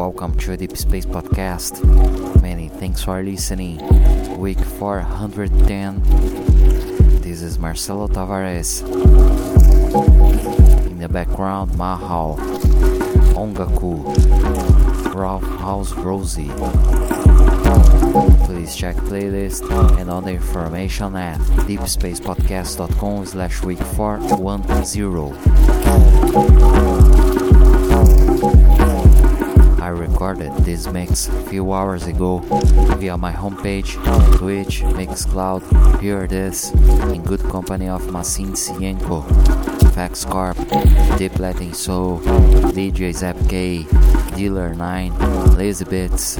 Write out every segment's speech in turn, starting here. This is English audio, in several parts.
Welcome to Deep Space Podcast. Many thanks for listening. Week 410. This is Marcelo Tavares. In the background, Mahal, Ongaku, Ralph House Rosie. Please check playlist and other information at deepspacepodcast.com slash week 410. I recorded this mix a few hours ago via my homepage, Twitch, Mixcloud. Here it is, in good company of Masin Cienko, Fax Corp, Deep Latin Soul, DJ Zap K, Dealer 9, Lazy Bits.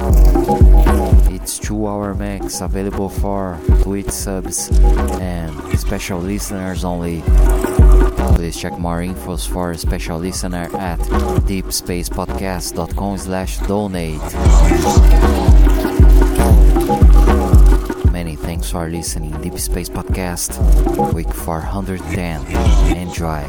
It's two hour mix available for Twitch subs and special listeners only. Please check more infos for a special listener at deepspacepodcast.com slash donate. Many thanks for listening Deep Space Podcast, week 410. Enjoy.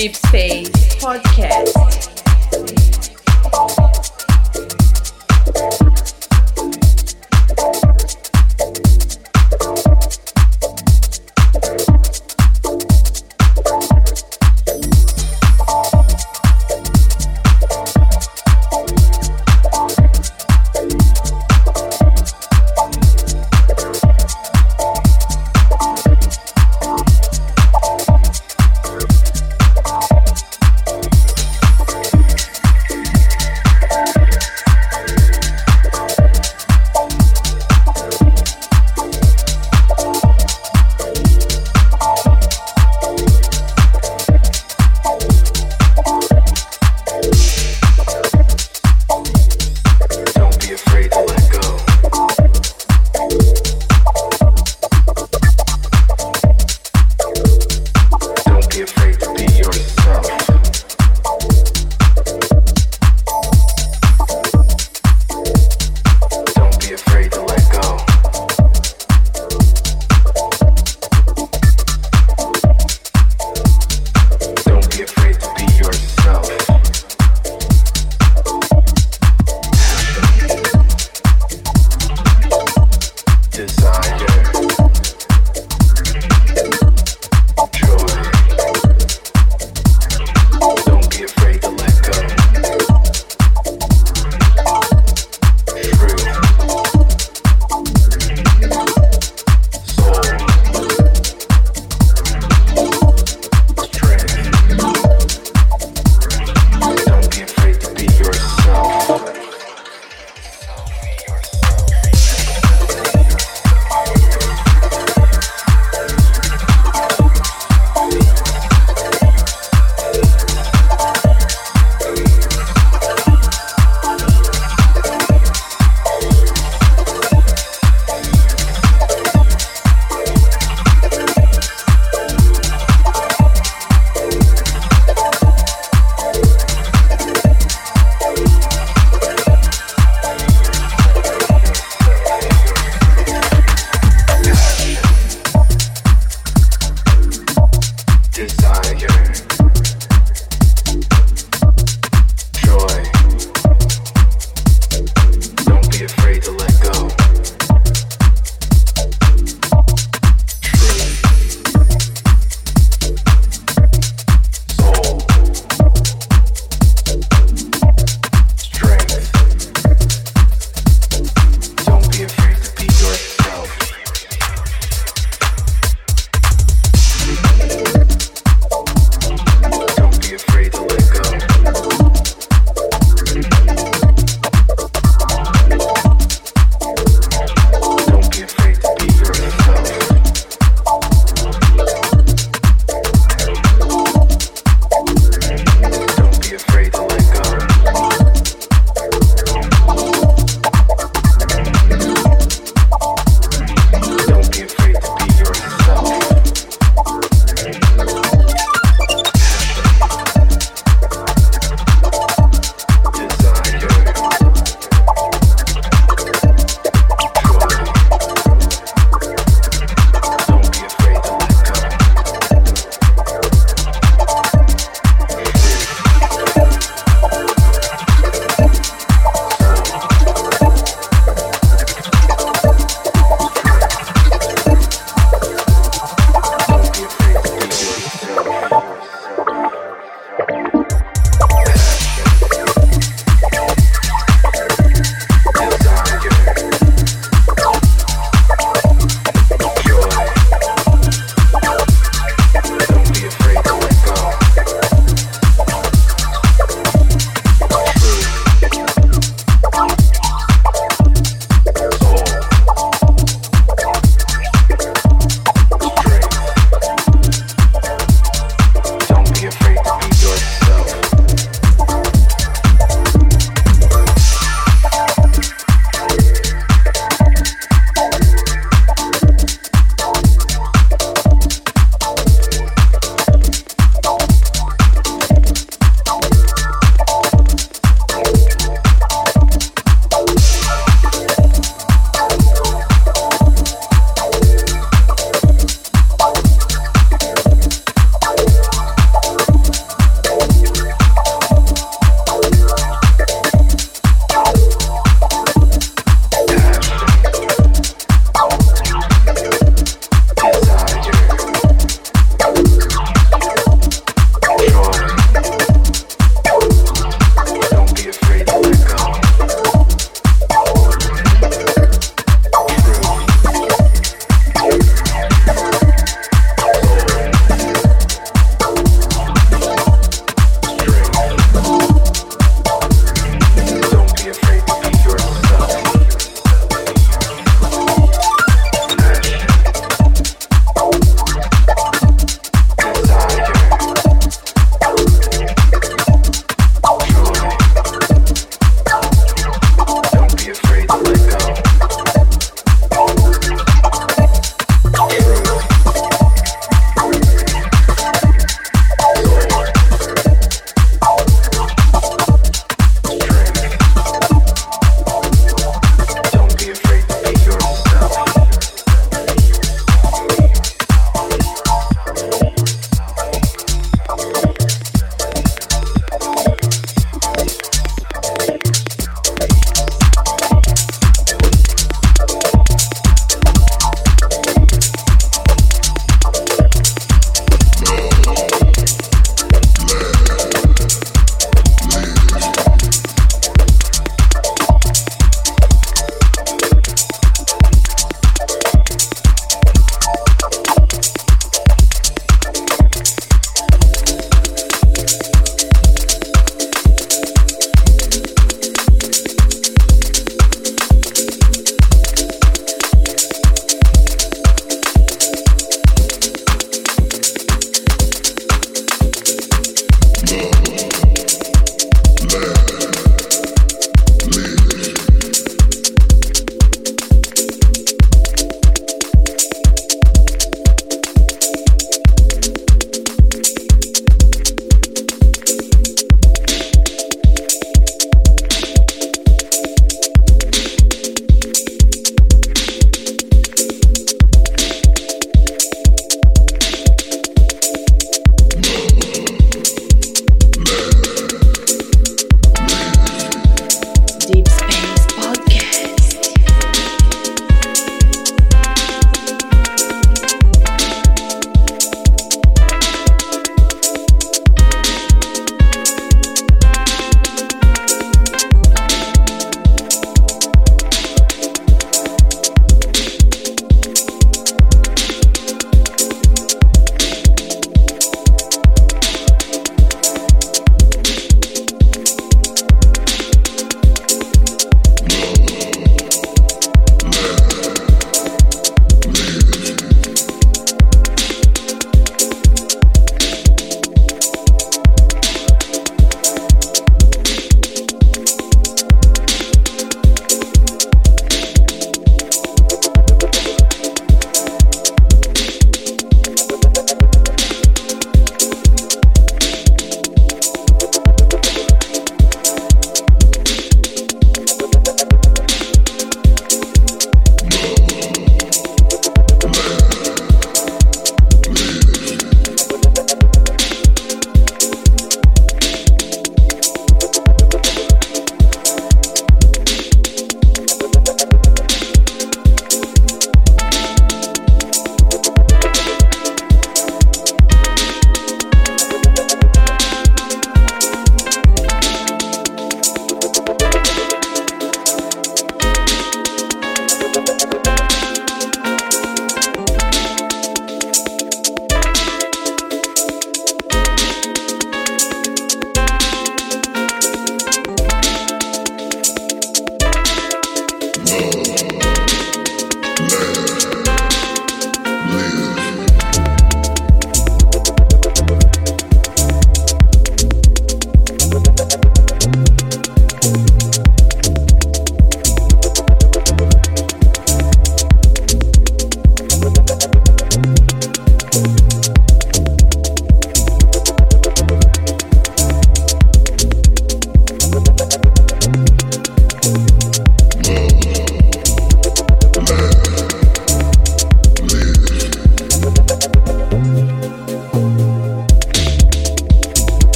Deep Space Podcast.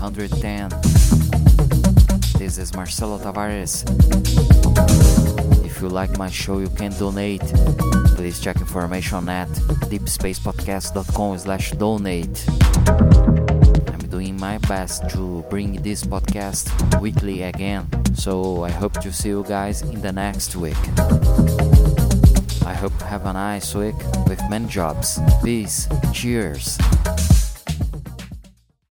110. This is Marcelo Tavares. If you like my show, you can donate. Please check information at deepspacepodcast.com slash donate. I'm doing my best to bring this podcast weekly again, so I hope to see you guys in the next week. I hope you have a nice week with many jobs. Peace. Cheers.